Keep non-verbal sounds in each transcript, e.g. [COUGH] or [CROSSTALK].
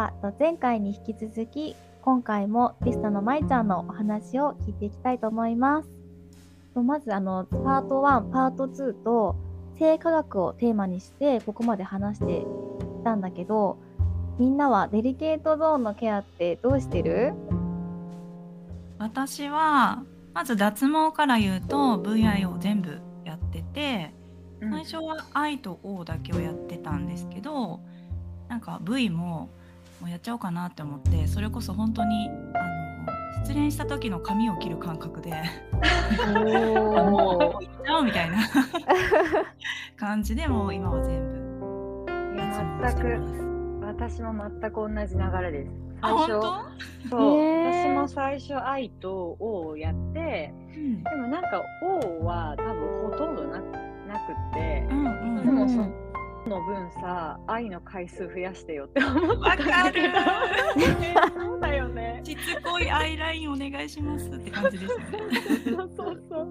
は前回に引き続き今回もゲストのまいちゃんのお話を聞いていきたいと思います。まずあのパート1パート2と性科学をテーマにしてここまで話してきたんだけどみんなはデリケートゾーンのケアってどうしてる？私はまず脱毛から言うと VI を全部やってて最初は I と O だけをやってたんですけどなんか V ももうやっちゃおうかなって思ってそれこそ本当にあの失恋した時の髪を切る感覚で [LAUGHS] もういっちゃおうみたいな [LAUGHS] 感じでもう今は全部全く私も全く同じ流れです。最初そう私も最初「愛」と「O」をやって、うん、でもなんか「O」は多分ほとんどななくって、うんうんうん、でもその分さ愛の回数増やしてよって思ってたんだけど。そうだよね。しつこいアイラインお願いしますって感じですよね。そうそうそう。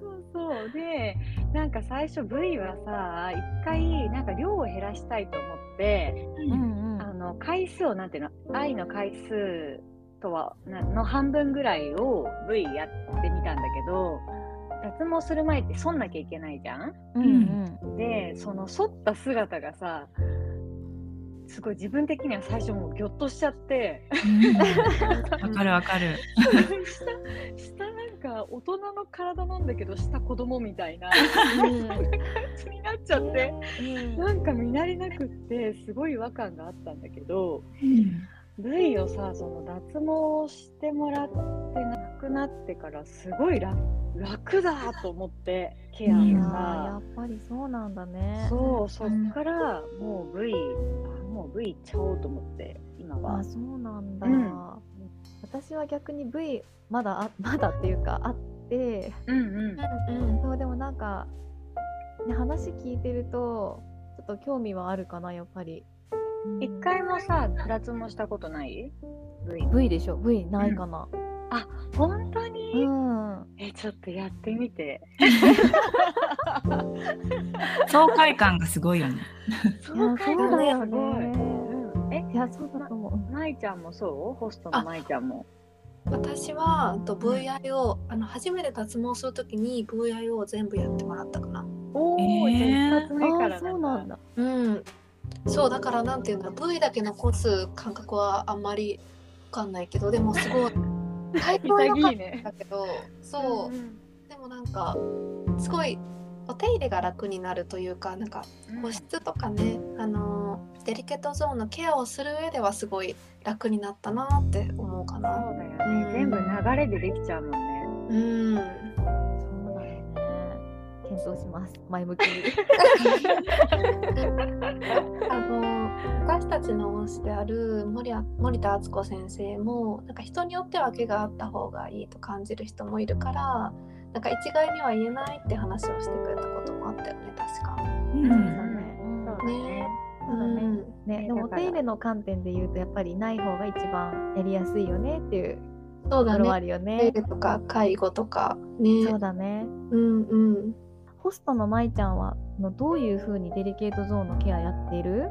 そうそう。でなんか最初 V はさ一回なんか量を減らしたいと思って、うんうん、あの回数をなんていうの愛の回数とはの半分ぐらいを V やってみたんだけど脱毛する前って剃んなきゃいけないじゃん？うんうん、でその剃った姿がさすごい自分的には最初もうぎょっとしちゃって。[LAUGHS] わかるわかる。下下なんか大人の体なんだけど下子供みたいな。[LAUGHS] 感じになっちゃって、うん、なんか見慣れなくってすごい違和感があったんだけど、うん。V をさその脱毛してもらってなくなってからすごい楽楽だと思ってケアが。さやっぱりそうなんだね。そうそっからもう V、あもう V いっちゃおうと思って今は。あそうなんだ、うん、私は逆に V まだあ [LAUGHS] まだっていうかあって。うんうん。うんそうでもなんか、ね、話聞いてるとちょっと興味はあるかなやっぱり。一回もさ、脱毛したことない ?V, v でしょ ?V ないかな。うん、あ、本当に、うん、え、ちょっとやってみて。[LAUGHS] 爽快感がすごいよね。爽快感がすごい。うん、え、いや、そうだと思う。まいちゃんもそう？ホストのまいちゃんも。私はと VI をあの初めて脱毛するときに VI を全部やってもらったかな。おお、えー、一発目からそうなんだ。うん。そうだからなんていうんだ V だけ残す感覚はあんまり分かんないけどでもすごい最高良かったけど、ね、そう、うんうん、でもなんかすごいお手入れが楽になるというかなんか保湿とかね、うん、あのデリケートゾーンのケアをする上ではすごい楽になったなって思うかな。そうだよね、うん、全部流れでできちゃうもんね。うん。検討します。前向きに。[LAUGHS] [LAUGHS] [LAUGHS] あの私たちの推しである森森田敦子先生もなんか人によっては毛があった方がいいと感じる人もいるからなんか一概には言えないって話をしてくれたこともあったよね確か。うん、そうね。うんね、でもお手入れの観点で言うとやっぱりない方が一番やりやすいよねっていうそうだね。あるよね。とか介護とかね。そうだね。うんうん。ホストのまいちゃんはのどういうふうにデリケートゾーンのケアやっている？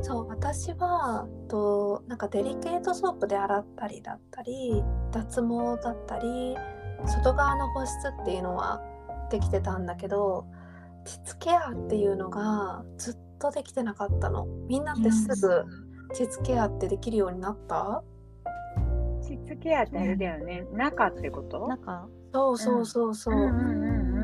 そう私はとなんかデリケートソープで洗ったりだったり脱毛だったり外側の保湿っていうのはできてたんだけど膣ケアっていうのがずっとできてなかったの。みんなってすぐ膣ケアってできるようになった？膣ケアってあれだよね、中ってこと？中？そうそうそうそう,、うんうんうんうん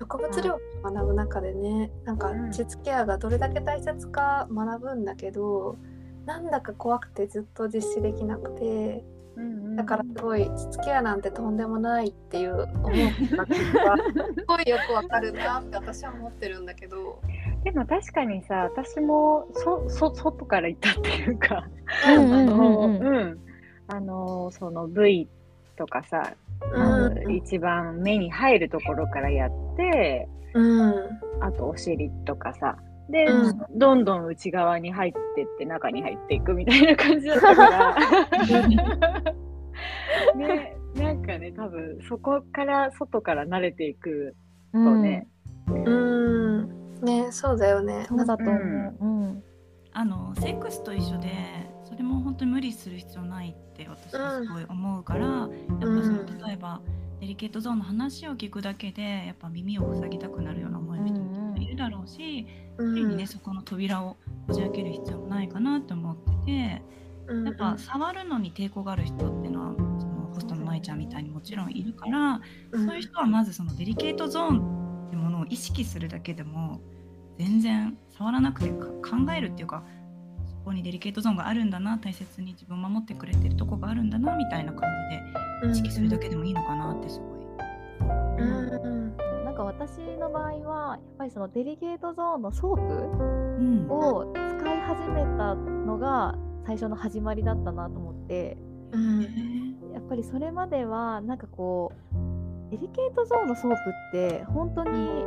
植物療法を学ぶ中でねなんか膣ケアがどれだけ大切か学ぶんだけどなんだか怖くてずっと実施できなくて、うんうん、だからすごい膣ケアなんてとんでもないっていう思うが [LAUGHS] すごいよくわかるなって私は思ってるんだけど。でも確かにさ私もそそ外から行ったっていうかあのあのその V とかさうん、一番目に入るところからやって、うん、あとお尻とかさ。で、うん、どんどん内側に入ってって中に入っていくみたいな感じだったから。[LAUGHS] ねなんかね多分そこから外から慣れていくとね。うん、ねそうだよね。そうだと思う、うん。あのセックスと一緒でそれも本当に無理する必要ないって私はすごい思うから、やっぱその例えばデリケートゾーンの話を聞くだけでやっぱ耳を塞ぎたくなるような思いの人もいるだろうし、うん、にねそこの扉をこじ開ける必要もないかなって思ってて、やっぱ触るのに抵抗がある人っていうのはそのホストの舞ちゃんみたいにもちろんいるから、そういう人はまずそのデリケートゾーンってものを意識するだけでも全然触らなくて考えるっていうかそこにデリケートゾーンがあるんだな大切に自分を守ってくれてるとこがあるんだなみたいな感じで意識するだけでもいいのかなってすごい。うん、う。ん、なんか私の場合はやっぱりそのデリケートゾーンのソープを使い始めたのが最初の始まりだったなと思って、うん、やっぱりそれまではなんかこうデリケートゾーンのソープって本当に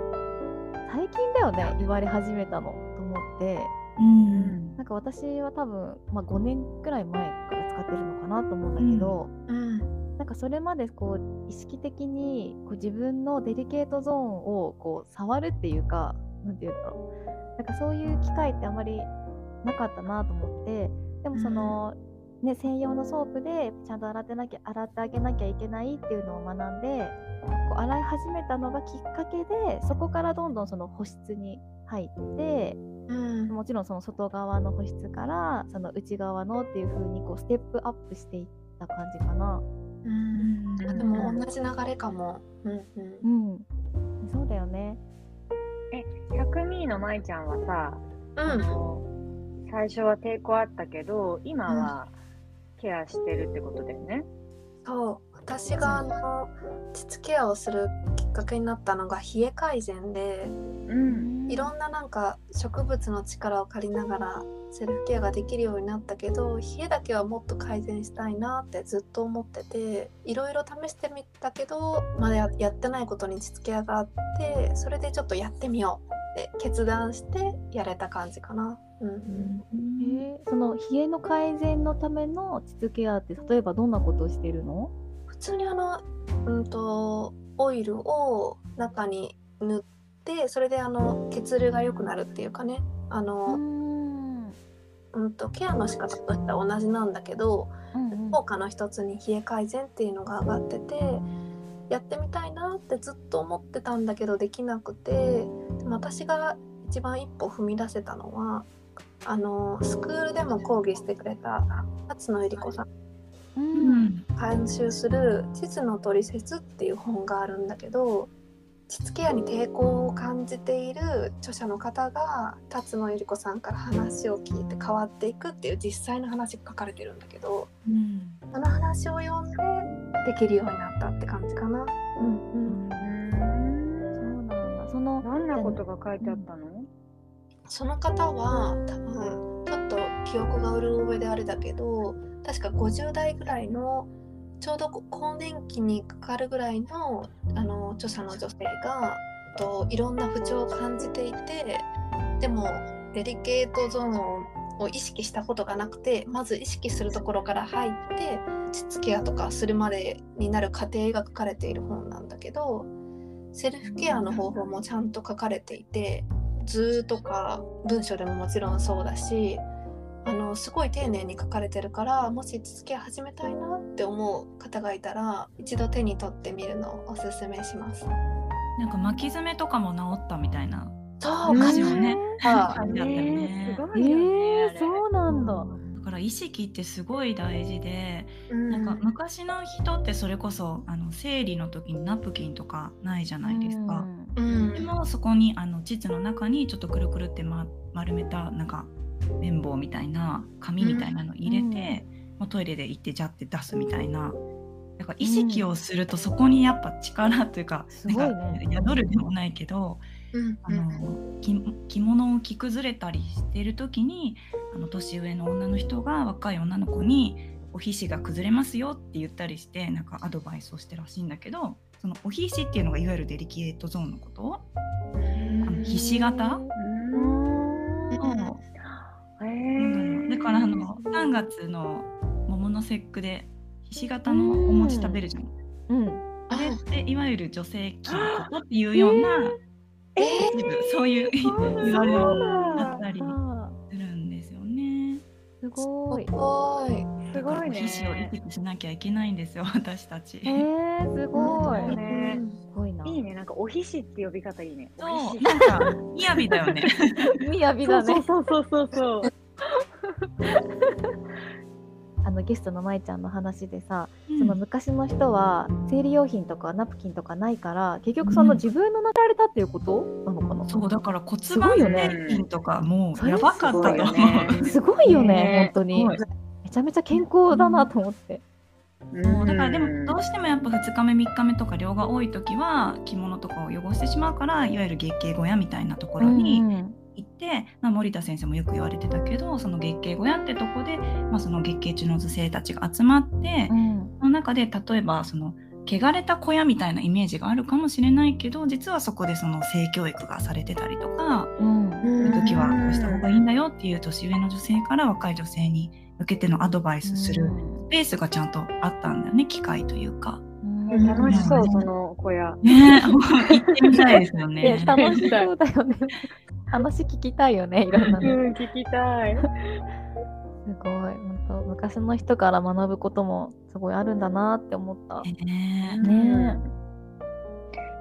最近だよね言われ始めたのと思って、うん、なんか私は多分、まあ、5年くらい前から使ってるのかなと思うんだけど、うん、なんかそれまでこう意識的にこう自分のデリケートゾーンをこう触るっていうか何て言うんだろう。なんかそういう機会ってあまりなかったなと思ってでもその、ね、専用のソープでちゃんと洗ってなきゃ洗ってあげなきゃいけないっていうのを学んでこう洗い始めたのがきっかけでそこからどんどんその保湿に入って、うん、もちろんその外側の保湿からその内側のっていう風にこうステップアップしていった感じかな。うん、でも同じ流れかも。うん、うん、うん、そうだよね。え、百味の舞ちゃんはさ、うん、最初は抵抗あったけど、今はケアしてるってことだよね。そう私があの膣ケアをするきっかけになったのが冷え改善で、うん、いろんななんか植物の力を借りながらセルフケアができるようになったけど冷えだけはもっと改善したいなってずっと思ってていろいろ試してみたけどまだやってないことに膣ケアがあってそれでちょっとやってみようって決断してやれた感じかな。うんうん、えー、その冷えの改善のための膣ケアって例えばどんなことをしてるの？通にあの、うんと、オイルを中に塗ってそれであの血流が良くなるっていうかね。あのうん。とケアの仕方としては同じなんだけど、うんうん、効果の一つに冷え改善っていうのが上がっててやってみたいなってずっと思ってたんだけどできなくてでも私が一番一歩踏み出せたのはあのスクールでも講義してくれた勝野ゆり子さん。うん、監修する「地図のトリセツ」っていう本があるんだけど膣ケアに抵抗を感じている著者の方が辰野ゆり子さんから話を聞いて変わっていくっていう実際の話が書かれてるんだけど、うん、その話を読んでできるようになったって感じかな。うん、うん、そうなんだ。そのどんなことが書いてあったの、その方は多分ちょっと記憶がうる覚えであれだけど確か50代ぐらいのちょうど更年期にかかるぐらいのあの著者の女性がといろんな不調を感じていてでもデリケートゾーンを意識したことがなくてまず意識するところから入って膣ケアとかするまでになる過程が書かれている本なんだけどセルフケアの方法もちゃんと書かれていて図とか文章でももちろんそうだしあのすごい丁寧に書かれてるからもし続け始めたいなって思う方がいたら一度手に取ってみるのをおすすめします。なんか巻き爪とかも治ったみたいなそう感じもね。あ、ね、すごいよね、えー、そうなんだ。だから意識ってすごい大事で、うん、なんか昔の人ってそれこそあの生理の時にナプキンとかないじゃないですか。うん、でもそこにあの膣の中にちょっとくるくるって、ま、丸めたなんか綿棒みたいな紙みたいなの入れて、もうトイレで行ってジャって出すみたいな。だから意識をするとそこにやっぱ力というか,、なんか宿るでもないけど、あの着物を着崩れたりしてる時にあの年上の女の人が若い女の子にお皮脂が崩れますよって言ったりしてなんかアドバイスをしてるらしいんだけどそのお皮脂っていうのがいわゆるデリケートゾーンのこと？あの皮脂型だからあの3月の桃の節句でひし形のお餅食べるじゃん。うん、あれっていわゆる女性器のことっていうような、えー、そういう言われがあったりするんですよごい。すごい。すごいね。皮脂を意識しなきゃいけないんですよ、私たち。えー、すごい。ねすごいな。いいね、なんかおひしって呼び方いいね。そうなんか、みやびだよね。[LAUGHS] みやびだね。そうそうそうそうそう。[LAUGHS] あのゲストのまいちゃんの話でさ、うんその昔の人は生理用品とかナプキンとかないから結局その自分の中られたっていうことなのかな、そうだから骨盤いよねとかもそれやばかったと思う。すごいよね [LAUGHS] すごいよねね本当にはいめちゃめちゃ健康だなと思って、そうだからでもどうしてもやっぱ2日目3日目とか量が多い時は着物とかを汚してしまうからいわゆる月経小屋みたいなところにうん。行って、まあ、森田先生もよく言われてたけどその月経小屋ってとこで、まあ、その月経中の女性たちが集まって、うん。その中で例えばその汚れた小屋みたいなイメージがあるかもしれないけど実はそこでその性教育がされてたりとか、うん。そういう時はこうした方がいいんだよっていう年上の女性から若い女性に向けてのアドバイスするスペースがちゃんとあったんだよね機会というか。うん。え楽しそう、その小屋。ね行ってみたいですよいねや。楽しそうだよね。[LAUGHS] 話聞きたいよねいろんなうの、ん、聞きたい。すごい。本当昔の人から学ぶこともすごいあるんだなって思った。ね。ね。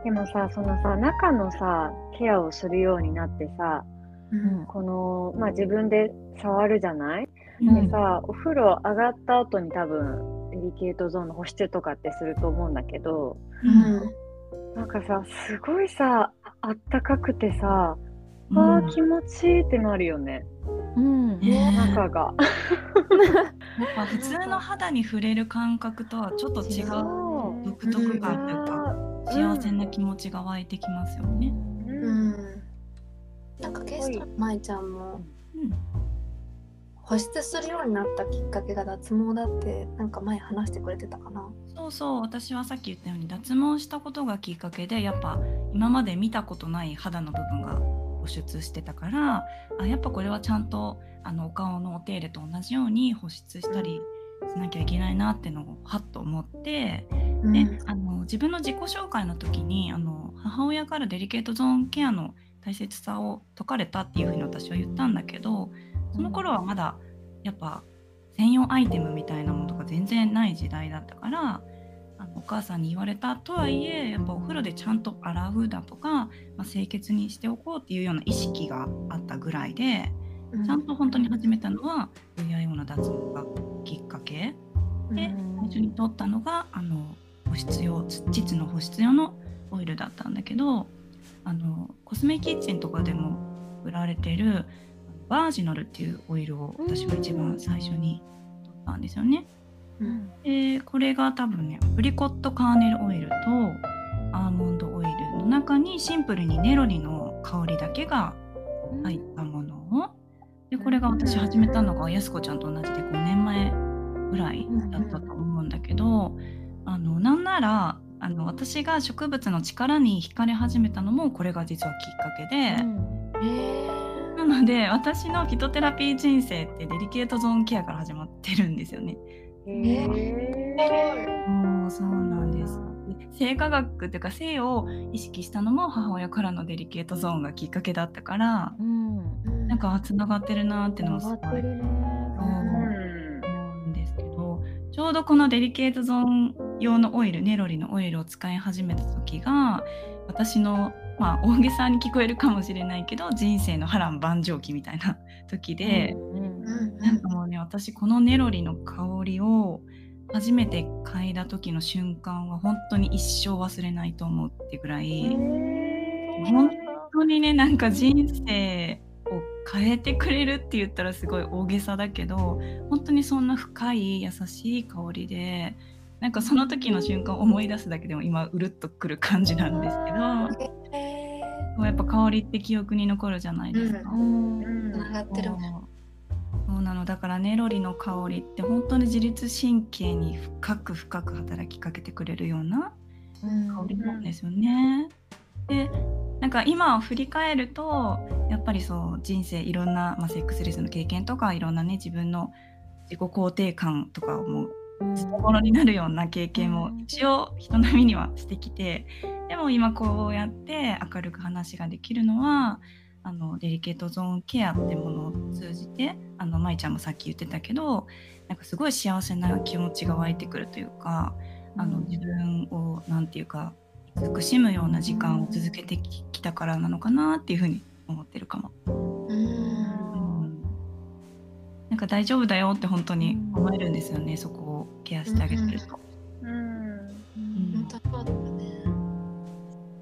でもさ、そのさ、中のさ、ケアをするようになってさ、うん。この、まあ自分で触るじゃない、うんでさ、お風呂上がった後に多分、デリケートゾーンの保湿とかってすると思うんだけど、うん。なんかさ、すごいさ、あったかくてさ、うん。あー気持ちいいってなるよね、うん。ね。中が。やっぱ普通の肌に触れる感覚とはちょっと違う独特感というか幸せな気持ちが湧いてきますよね。うん。うん。なんかゲストの舞ちゃんもうん保湿するようになったきっかけが脱毛だってなんか前話してくれてたかな。そうそう私はさっき言ったように脱毛したことがきっかけでやっぱ今まで見たことない肌の部分が保湿してたからあやっぱこれはちゃんとあのお顔のお手入れと同じように保湿したりしなきゃいけないなってのをはっと思って、うんであの自分の自己紹介の時にあの母親からデリケートゾーンケアの大切さを説かれたっていうふうに私は言ったんだけどその頃はまだやっぱ専用アイテムみたいなものが全然ない時代だったからあのお母さんに言われたとはいえやっぱお風呂でちゃんと洗うだとか、まあ、清潔にしておこうっていうような意識があったぐらいでちゃんと本当に始めたのは VIO の脱毛がきっかけ。で最初に取ったのがあの保湿用膣の保湿用のオイルだったんだけどあのコスメキッチンとかでも売られてるバージナルっていうオイルを私が一番最初に取ったんですよね。うん。でこれが多分ねアプリコットカーネルオイルとアーモンドオイルの中にシンプルにネロリの香りだけが入ったものを。でこれが私始めたのがやす子ちゃんと同じで5年前ぐらいだったと思うんだけどあのなんならあの私が植物の力に惹かれ始めたのもこれが実はきっかけで。へなので私のフィトテラピー人生ってデリケートゾーンケアから始まってるんですよね。へーそうなんです。で性科学っていうか性を意識したのも母親からのデリケートゾーンがきっかけだったからうんーなんかつながってるなってのもすごい思うんですけどちょうどこのデリケートゾーン用のオイルネロリのオイルを使い始めた時が私のまあ大げさに聞こえるかもしれないけど人生の波乱万丈期みたいな [LAUGHS] 時で。なんかもうね私このネロリの香りを初めて嗅いだ時の瞬間は本当に一生忘れないと思うってぐらい本当にねなんか人生を変えてくれるって言ったらすごい大げさだけど本当にそんな深い優しい香りでなんかその時の瞬間を思い出すだけでも今うるっとくる感じなんですけどへやっぱ香りって記憶に残るじゃないですか。うんーつながってるね。そうなのだからネロリの香りって本当に自律神経に深く深く働きかけてくれるような香りなんですよね。でなんか今を振り返るとやっぱりそう人生いろんな、まあ、セックスレスの経験とかいろんなね自分の自己肯定感とかをもうズタボロになるような経験をうん。一応人並みにはしてきてでも今こうやって明るく話ができるのはあのデリケートゾーンケアってものを通じてあの舞ちゃん。もさっき言ってたけどなん。かすごい幸せな気持ちが湧いてくるというかあの自分を何て言うか慈しむような時間を続けてきたからなのかなっていうふうに思ってるかも。なん。か大丈夫だよって本当に思えるん。ですよね、そこをケアしてあげてると。うん、うん、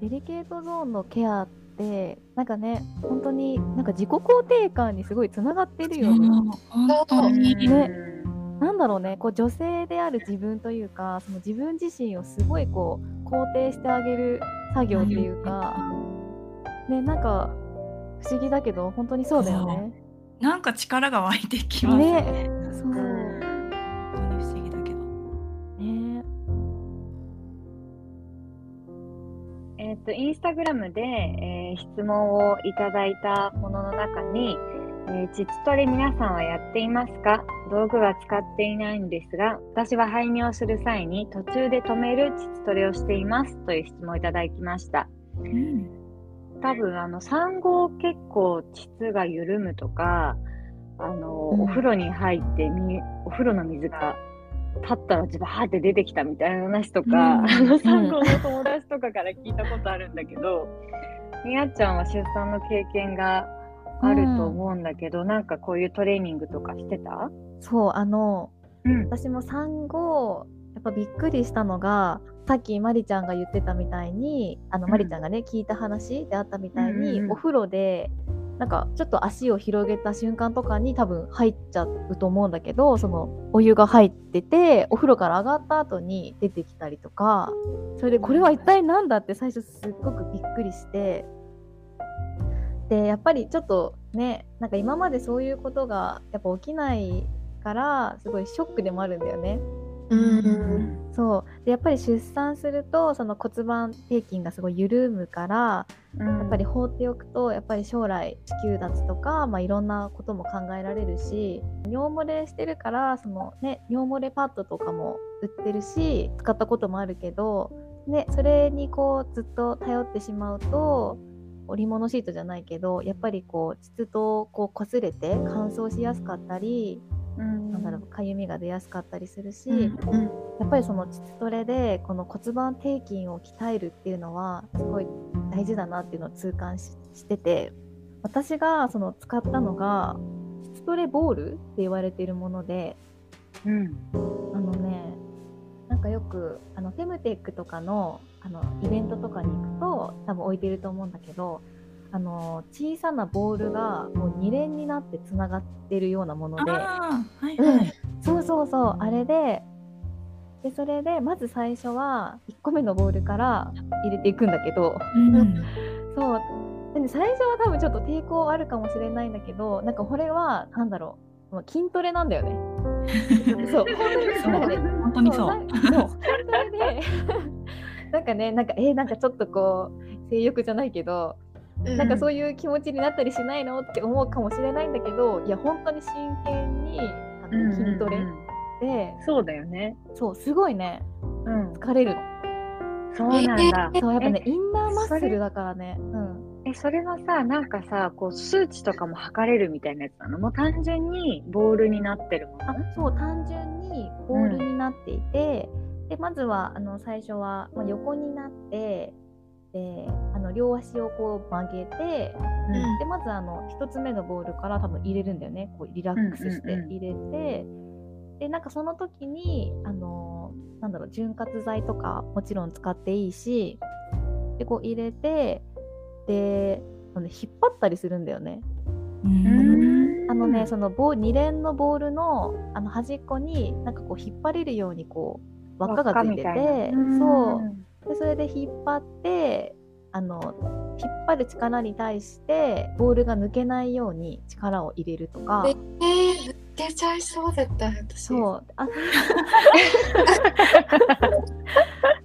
デリケートゾーンのケアってなんかね本当になんか自己肯定感にすごいつながってるよね。本当に。ね。なんだろうねこう女性である自分というかその自分自身をすごいこう肯定してあげる作業っていうか、ねなんか不思議だけど本当にそうだよね。なんか力が湧いてきますね。ね。そう。とインスタグラムで、えー、質問をいただいたものの中に、えー、膣トレ皆さんはやっていますか？道具は使っていないんですが、私は排尿する際に途中で止める膣トレをしていますという質問をいただきました。うん。多分あの産後結構膣が緩むとかあの、うん、お風呂に入ってみお風呂の水が立ったらバーって出てきたみたいな話とか、うん、あの産後の友達とかから聞いたことあるんだけど、みやちゃんは出産の経験があると思うんだけど、うん、なんかこういうトレーニングとかしてた？そうあの、うん、私も産後やっぱびっくりしたのがさっきまりちゃんが言ってたみたいにあのまりちゃんがね、聞いた話であったみたいに、うんうん、お風呂でなんかちょっと足を広げた瞬間とかに多分入っちゃうと思うんだけどそのお湯が入っててお風呂から上がった後に出てきたりとかそれでこれは一体何だって最初すっごくびっくりしてでやっぱりちょっとねなんか今までそういうことがやっぱ起きないからすごいショックでもあるんだよね。うん。そう。でやっぱり出産するとその骨盤底筋がすごい緩むから、うん、やっぱり放っておくとやっぱり将来子宮脱とか、まあ、いろんなことも考えられるし尿漏れしてるからその、ね、尿漏れパッドとかも売ってるし使ったこともあるけど、ね、それにこうずっと頼ってしまうと織物シートじゃないけどやっぱりこう膣とこう擦れて乾燥しやすかったりうん、なんだろうかゆみが出やすかったりするし、うん、やっぱりその膣トレでこの骨盤底筋を鍛えるっていうのはすごい大事だなっていうのを痛感してて私がその使ったのが膣トレボールって言われているもので、うん、あのねなんかよくあのフェムテックとかのあのイベントとかに行くと多分置いてると思うんだけどあの小さなボールがもう二連になってつながってるようなもので、はいはい。うん、そうそうそうあれででそれでまず最初は1個目のボールから入れていくんだけど、うん、そう。で最初は多分ちょっと抵抗あるかもしれないんだけどなんかこれは何だろう。筋トレなんだよね。[LAUGHS] そう。本当にそう。そう筋トレでなんかねなんかえー、なんかちょっとこう性欲じゃないけどなんかそういう気持ちになったりしないのって思うかもしれないんだけどいや本当に真剣にあの筋トレで、そうだよねそうすごいね、うん、疲れるの。そうなんだ。そうやっぱねインナーマッスルだからね。うん。えそれはさなんかさこう数値とかも測れるみたいなやつなの？もう単純にボールになってるもの？あそう単純にボールになっていて、うん、でまずはあの最初は、まあ、横になってであの両足をこう曲げて、うん、でまずあの1つ目のボールから多分入れるんだよね。こうリラックスして入れて、でなんかその時にあのなんだろう潤滑剤とかもちろん使っていいしでこう入れてで引っ張ったりするんだよね。あのねその棒2連のボールのあの端っこになんかこう引っ張れるようにこう輪っかがついててそうでそれで引っ張ってあの引っ張る力に対してボールが抜けないように力を入れるとか。えー、抜けちゃいそうだった私。そうあ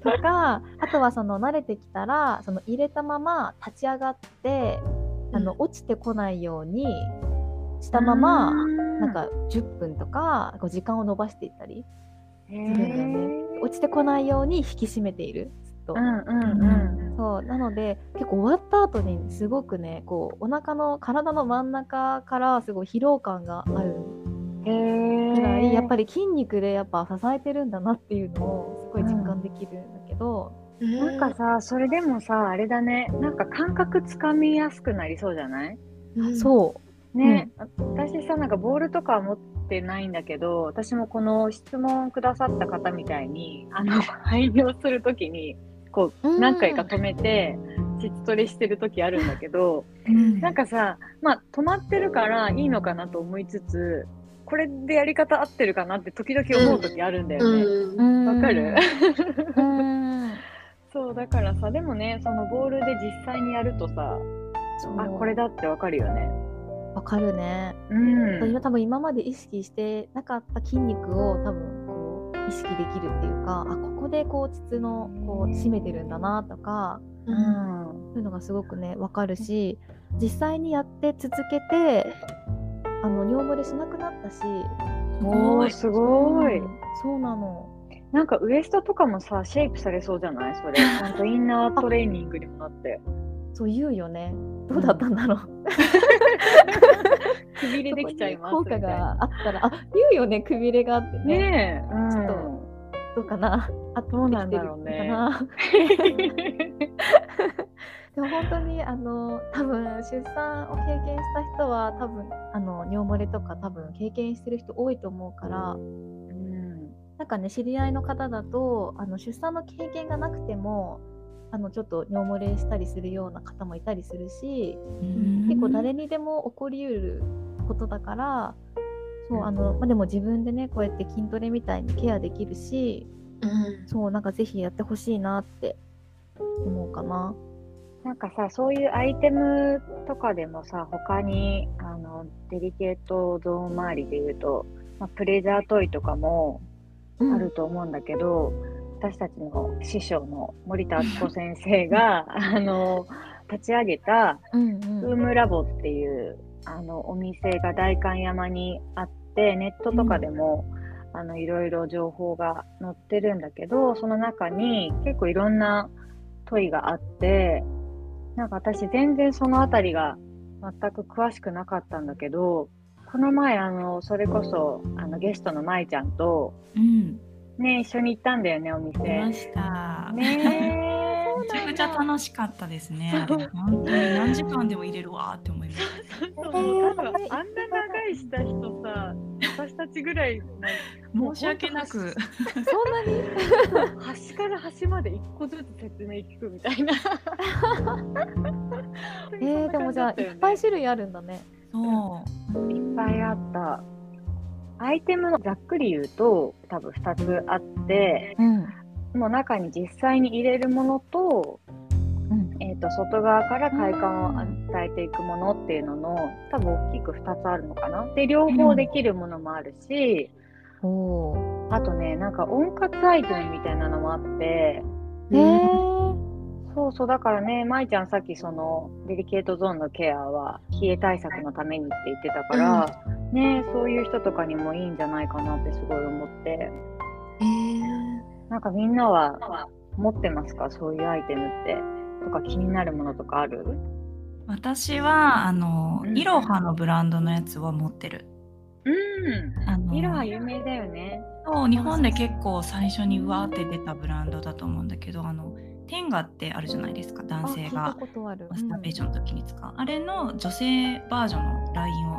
とかあとはその慣れてきたらその入れたまま立ち上がってあの、落ちてこないようにしたままなんか10分とかこう時間を延ばしていったりするんだよね。落ちてこないように引き締めていると。うんうんうんそうなので結構終わった後にすごくねこうお腹の体の真ん中からすごい疲労感があるぐらいやっぱり筋肉でやっぱ支えてるんだなっていうのをすごい実感できるんだけど、なんかさそれでもさあれだねなんか感覚つかみやすくなりそうじゃない？そう。ね、私さなんかボールとかは持ってないんだけど私もこの質問くださった方みたいにあの [LAUGHS] 排尿する時にこう何回か止めて膣トレしてる時あるんだけど、うん、なんかさまあ止まってるからいいのかなと思いつつこれでやり方合ってるかなって時々思う時あるんだよね。わ、うん、かる？[LAUGHS] そうだからさでもねそのボールで実際にやるとさあこれだってわかるよね。わかるね。うん。私は多分今まで意識してなかった筋肉を多分意識できるっていうか、あここでこう膣のこう締めてるんだなとか、うん、そういうのがすごくねわかるし、実際にやって続けてあの尿漏れしなくなったし。おーすごい、そうなの。なんかウエストとかもさシェイプされそうじゃない？それ。[LAUGHS] ちゃんとインナートレーニングにもなって。そう言うよね。どうだったんだろう [LAUGHS] くびれできちゃいます効果があったらあ言うよねくびれがあってね。ねえ、うん、ちょっとどうかなあどうなんだろうねでも本当にあの多分出産を経験した人は多分あの尿漏れとか多分経験してる人多いと思うから、うん、なんかね知り合いの方だとあの出産の経験がなくてもあのちょっと尿漏れしたりするような方もいたりするし、結構誰にでも起こりうることだからそうあの、まあ、でも自分でねこうやって筋トレみたいにケアできるし、うん、そうなんかぜひやってほしいなって思うかな。なんかさそういうアイテムとかでもさ他にあのデリケートゾーン周りで言うと、まあ、プレジャートイとかもあると思うんだけど、うん私たちの師匠の森田敦子先生が [LAUGHS] あの立ち上げたウームラボっていうあのお店が代官山にあってネットとかでも、うん、あのいろいろ情報が載ってるんだけどその中に結構いろんな問いがあってなんか私全然その辺りが全く詳しくなかったんだけどこの前あのそれこそあのゲストの舞ちゃんと、うん、ね一緒に行ったんだよねお店。ねめちゃくちゃ楽しかったですね。本当に何時間でも入れるわって思いました。そうそうあんな長いした人さ、私たちぐらい申し訳なく、そんなに？端から端まで一個ずつ説明聞くみたいな。えー、でもじゃあいっぱい種類あるんだね。そう。いっぱいあった。アイテムのざっくり言うと多分2つあって、うん、もう中に実際に入れるものと,、うんえーと、外側から快感を与えていくものっていうのの多分大きく2つあるのかな。で両方できるものもあるし、うん、あとねなんか温活アイテムみたいなのもあって。へーそうそう、だからね、舞ちゃんさっきそのデリケートゾーンのケアは冷え対策のためにって言ってたから、うん、ね、そういう人とかにもいいんじゃないかなってすごい思って。えー、なんかみんなは持ってますか？そういうアイテムって。とか気になるものとかある？私は、あの、いろはのブランドのやつは持ってる。うん。あのいろは有名だよね。そう、日本で結構最初にうわーって出たブランドだと思うんだけど、あの、テンガってあるじゃないですか？男性がマスターベーションの時に使う、うん、あれの女性バージョンのラインを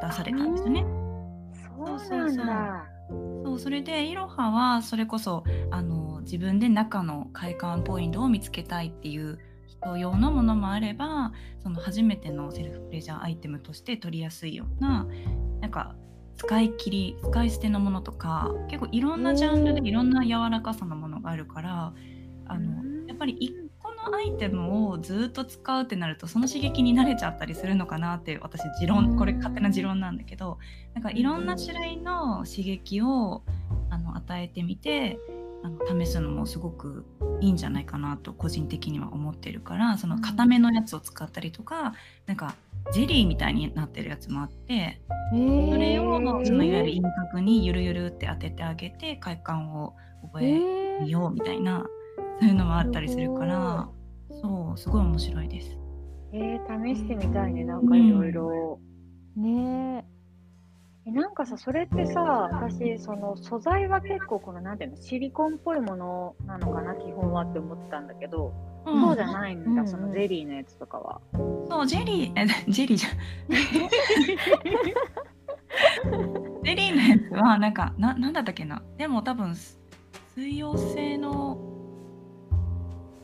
出されたんですよね。そうなんだそうそれでいろははそれこそあの自分で中の快感ポイントを見つけたいっていう人用のものもあればその初めてのセルフプレジャーアイテムとして取りやすいようななんか使い切り使い捨てのものとか結構いろんなジャンルでいろんな柔らかさのものがあるからあのやっぱり1個のアイテムをずっと使うってなるとその刺激に慣れちゃったりするのかなって私持論これ勝手な持論なんだけどなんかいろんな種類の刺激をあの与えてみてあの試すのもすごくいいんじゃないかなと個人的には思ってるからその固めのやつを使ったりとかなんかジェリーみたいになってるやつもあって、それをそのいわゆる輪郭にゆるゆるって当ててあげて快感を覚えようみたいなそういうのもあったりするからそうすごい面白いです。えー、試してみたいね。なんかいろいろ。ねえ。なんかさそれってさ私その素材は結構このなんていうのシリコンっぽいものなのかな基本はって思ってたんだけど、うん。そうじゃないんだ、うんそのゼリーのやつとかは。そうジェリーえジェリーじゃん。[LAUGHS] ゼリーのやつはなんかななんだったっけな。でも多分す水溶性の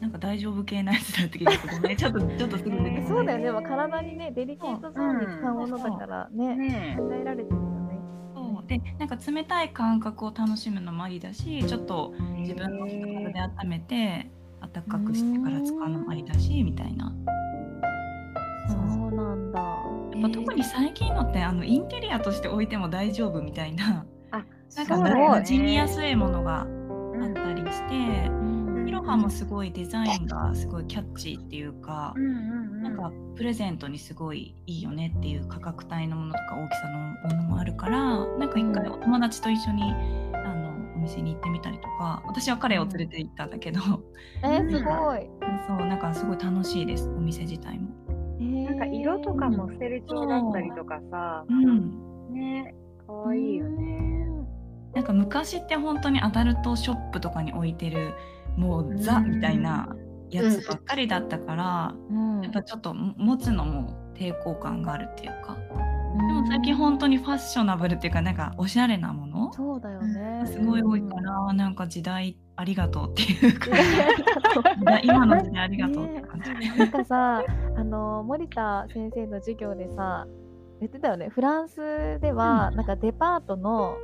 なんか大丈夫系なやつだった気がするね。ちょっとちょっとすぐ出そうだよね、まあ、体にねデリケートゾーンに使うものだからね、ね考えられてるよね。そう。でなんか冷たい感覚を楽しむのもありだしちょっとえ自分の体で温めて温かくしてから使うのもありだしみたいな。そうなんだ。やっぱ特に最近のってあのインテリアとして置いても大丈夫みたいな。あなんか馴染みやすいものがあうんったりして、うんいろはもすごいデザインがすごいキャッチーっていうかう、んうんうん。なんかプレゼントにすごいいいよねっていう価格帯のものとか大きさのものもあるからなんか一回お友達と一緒にあのお店に行ってみたりとか私は彼を連れて行ったんだけど、えー、すごい。そうなんかすごい楽しいですお店自体も。えー。なんか色とかもステル調だったりとかさ、うん。ね可愛いよね。なんか昔って本当にアダルトショップとかに置いてるもうザみたいなやつばっかりだったから、うん。やっぱちょっと持つのも抵抗感があるっていうか。ででも最近本当にファッショナブルっていうかなんかおしゃれなものそうだよね。すごい多いから、なんか時代ありがとうっていうか。[LAUGHS] うん今の時代ありがとうって感じ。なんかさ、あの森田先生の授業でさ、言ってたよね。フランスでは、なんかデパートの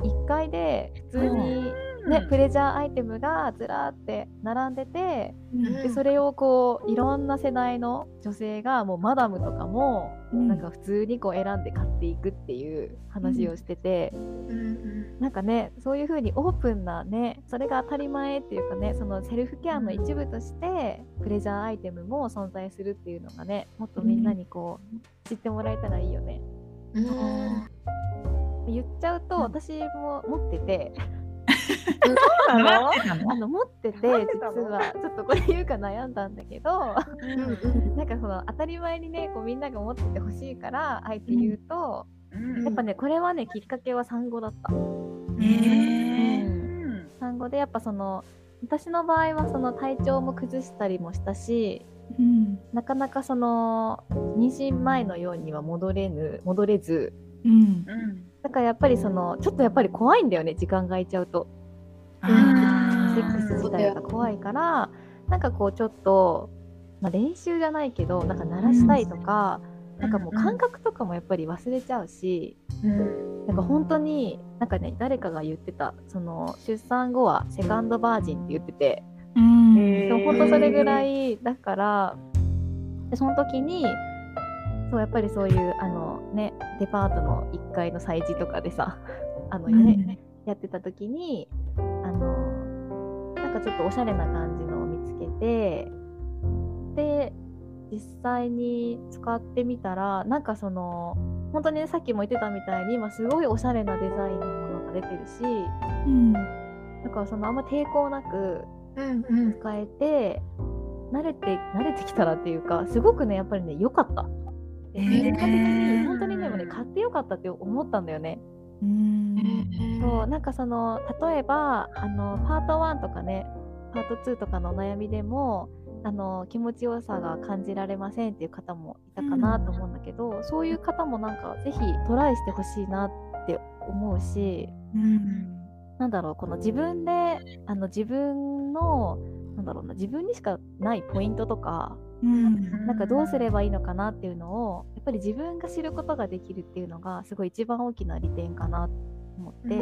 1階で普通に、ね、プレジャーアイテムがずらーって並んでて、でそれをこういろんな世代の女性がもうマダムとかもうん。なんか普通にこう選んで買っていくっていう話をしてて、うん。なんかねそういう風にオープンなねそれが当たり前っていうかねそのセルフケアの一部としてプレジャーアイテムも存在するっていうのがねもっとみんなにこう知ってもらえたらいいよね。うん。言っちゃうと私も持ってて [LAUGHS] そうなの？あの持ってて実は。ちょっとこれ言うか悩んだんだけど。うんなんかその当たり前にねこうみんなが持っててほしいからあえて言うと、うん。やっぱねこれはねきっかけは産後だった。へうーん。産後でやっぱその私の場合はその体調も崩したりもしたしうん。なかなかその妊娠前のようには戻れぬ戻れず。うん。うんだからやっぱりそのちょっとやっぱり怖いんだよね時間が空いちゃうと。セックス自体が怖いからなんかこうちょっと、まあ、練習じゃないけどなんか鳴らしたいとか、なんかもう感覚とかもやっぱり忘れちゃうし、なんか本当になんかね誰かが言ってたその出産後はセカンドバージンって言っててうん。でも本当それぐらいだからでその時にそうやっぱりそういうあのねデパートの1階の催事とかでさ [LAUGHS] あのね、やってた時にあのなんかちょっとおしゃれな感じのを見つけてで実際に使ってみたらなんかその本当にねさっきも言ってたみたいに今すごいおしゃれなデザインのものが出てるしうん。だからそのあんま抵抗なくうんうん。使えて慣れて慣れてきたらっていうかすごくねやっぱりね良かった。でへー本当にねもうね買ってよかったって思ったんだよね。うん。そうなんかその例えばあのパート1とかねパート2とかのお悩みでもあの気持ちよさが感じられませんっていう方もいたかなと思うんだけど、そういう方もなんかぜひトライしてほしいなって思うしうん。なんだろうこの自分であの自分のなんだろうな自分にしかないポイントとかうん。なんかどうすればいいのかなっていうのをやっぱり自分が知ることができるっていうのがすごい一番大きな利点かなと思って。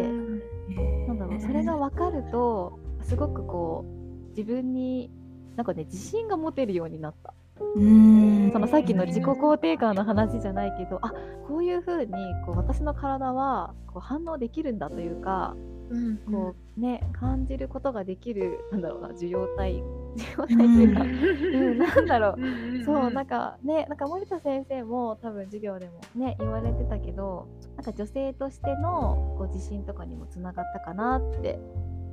なんだろうそれが分かるとすごくこう自分になんかね自信が持てるようになった。うん。そのさっきの自己肯定感の話じゃないけどあこういう風にこう私の体はこう反応できるんだというかうんこうね感じることができる [LAUGHS] なんだろうな受容体。[LAUGHS] 受容体というか、うん、なんだろう。そうなんかねなんか森田先生も多分授業でもね言われてたけどなんか女性としてのこう自信とかにもつながったかなって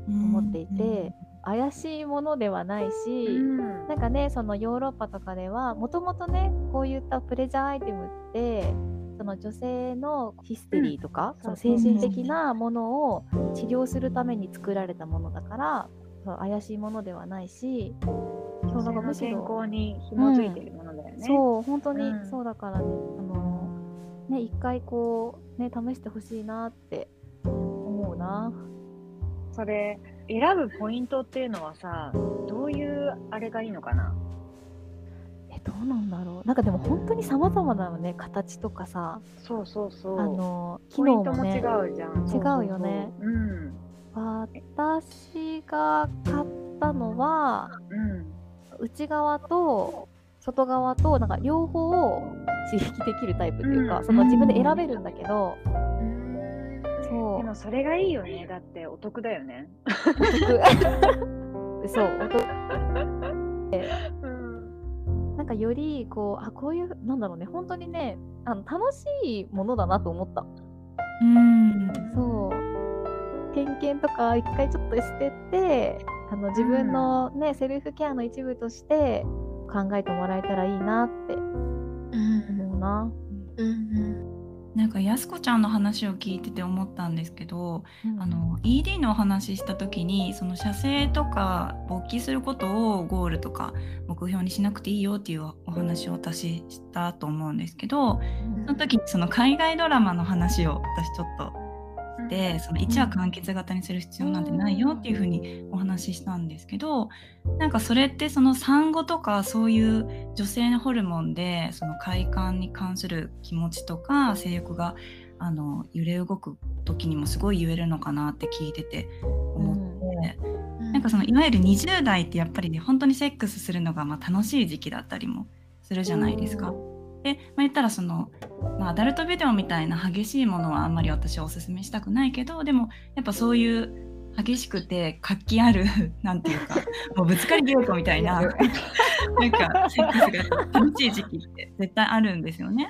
思っていて、怪しいものではないし、うん。なんかねそのヨーロッパとかではもともとねこういったプレジャーアイテムってその女性のヒステリーとか、うん。その精神的なものを治療するために作られたものだから怪しいものではないしそうなんかむし健ろ康に紐づいてるものだよね。そう本当にうん。そうだからね、あのね一回こうね試してほしいなって思うな。それ選ぶポイントっていうのはさどういうあれがいいのかな？えどうなんだろう。なんかでも本当に様々なのね形とかさそうそうそう。あの機能もね違うじゃん。違うよね。そうん。私が買ったのはうん。内側と外側となんか両方を刺激できるタイプというか、うん。その自分で選べるんだけど、うん。そう。でもそれがいいよね。だってお得だよね。お得。[LAUGHS] そうお得 [LAUGHS] かよりこうあこういうなんだろうね本当にねあの楽しいものだなと思った。うん。そう。偏見とか一回ちょっと捨ててあの自分のね、セルフケアの一部として考えてもらえたらいいなってうん。思うな。うんなんかやすこちゃんの話を聞いてて思ったんですけど、うん。あの ED のお話しした時にその射精とか勃起することをゴールとか目標にしなくていいよっていうお話を私したと思うんですけどその時にその海外ドラマの話を私ちょっとしてその1話完結型にする必要なんてないよっていうふうにお話ししたんですけどなんかそれってその産後とかそういう女性のホルモンでその快感に関する気持ちとか性欲があの揺れ動く時にもすごい言えるのかなって聞いてて思って、なんかそのいわゆる20代ってやっぱりね本当にセックスするのがまあ楽しい時期だったりもするじゃないですか。で、まあ、言ったらその、まあ、アダルトビデオみたいな激しいものはあんまり私はおすすめしたくないけどでもやっぱそういう激しくて活気ある [LAUGHS] なんていうかもうぶつかり稽古みたいななんかセックスが楽しい時期って絶対あるんですよね。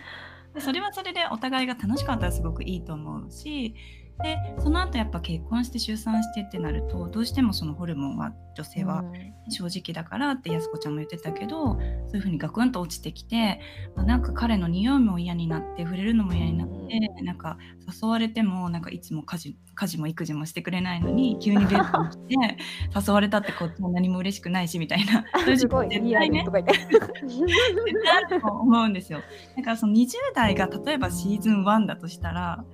でそれはそれでお互いが楽しかったらすごくいいと思うしでその後やっぱ結婚して出産してってなるとどうしてもそのホルモンは女性は正直だからってやすこちゃんも言ってたけどそういう風にガクンと落ちてきて、まあなんか彼の匂いも嫌になって触れるのも嫌になって、なんか誘われてもなんかいつも家事家事も育児もしてくれないのに急にベッドに来て [LAUGHS] 誘われたってこっちも何も嬉しくないしみたいな [LAUGHS] すごい期絶対ねリアルとか言って。と思うんですよ。だからその20代が例えばシーズン1だとしたら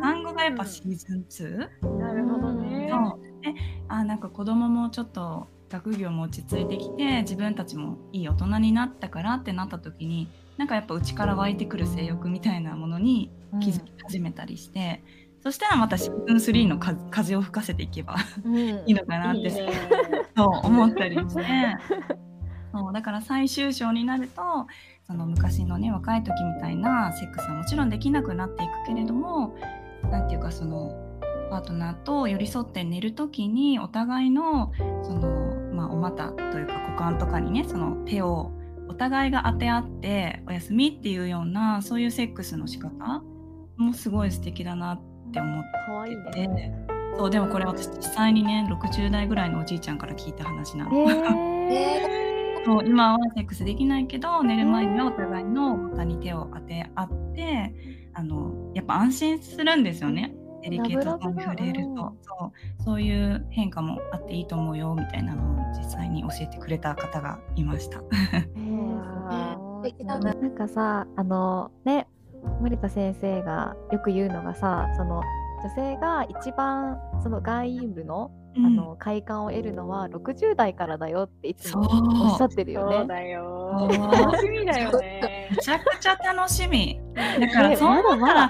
産後がやっぱシーズン 2? なるほどね。そうであなんか子供もちょっと学業も落ち着いてきて自分たちもいい大人になったからってなった時になんかやっぱ内から湧いてくる性欲みたいなものに気づき始めたりして、そしたらまたシーズン3の風風を吹かせていけばいいのかなっていいね。[LAUGHS] そう思ったりしてそうだから最終章になるとその昔のね若い時みたいなセックスはもちろんできなくなっていくけれどもなんていうかそのパートナーと寄り添って寝る時にお互いのその、まあ、お股というか股間とかにねその手をお互いが当て合っておやすみっていうようなそういうセックスの仕方もすごい素敵だなって思って。可愛いてね。そうでもこれ私実際にね60代ぐらいのおじいちゃんから聞いた話なの。え [LAUGHS] そう今はセックスできないけど寝る前にはお互いの股に手を当て合ってあのやっぱ安心するんですよね。デリケートゾーンに触れるとそうそういう変化もあっていいと思うよみたいなのを実際に教えてくれた方がいました。なんかさあのね森田先生がよく言うのがさその女性が一番その外陰部の,、あの快感を得るのは60代からだよっていつもおっしゃってるよね。そうだよ。楽しみだよねめ。ちゃくちゃ楽しみ。だからねそう思ったまだら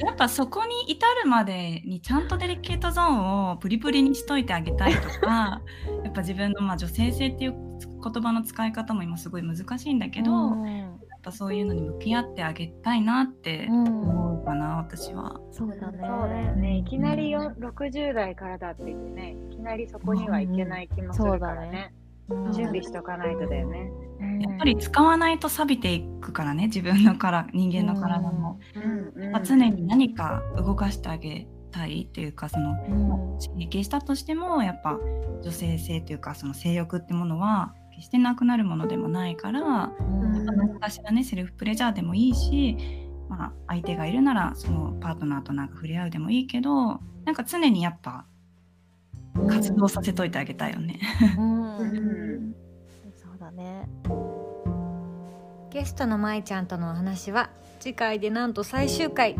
やっぱそこに至るまでにちゃんとデリケートゾーンをプリプリにしといてあげたいとか [LAUGHS] やっぱ自分のまあ女性性っていう言葉の使い方も今すごい難しいんだけど、やっぱそういうのに向き合ってあげたいなってうん思うかな、私は。そうだね。そうだよね。いきなりよ60代からだって言ってね、いきなりそこにはいけない気もするからね。うん準備しとかないとだよね。やっぱり使わないと錆びていくからね自分のから人間の体も、うんうんまあ常に何か動かしてあげ体というかその、刺激したとしてもやっぱ女性性というかその性欲ってものは決してなくなるものでもないから、うん、何かしらねセルフプレジャーでもいいし、まあ、相手がいるならそのパートナーとなんか触れ合うでもいいけどなんか常にやっぱ活動させといてあげたいよね。うん、うん、そうだねゲストのまいちゃんとのお話は次回でなんと最終回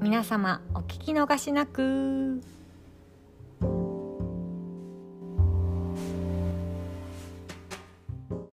皆様お聞き逃しなく。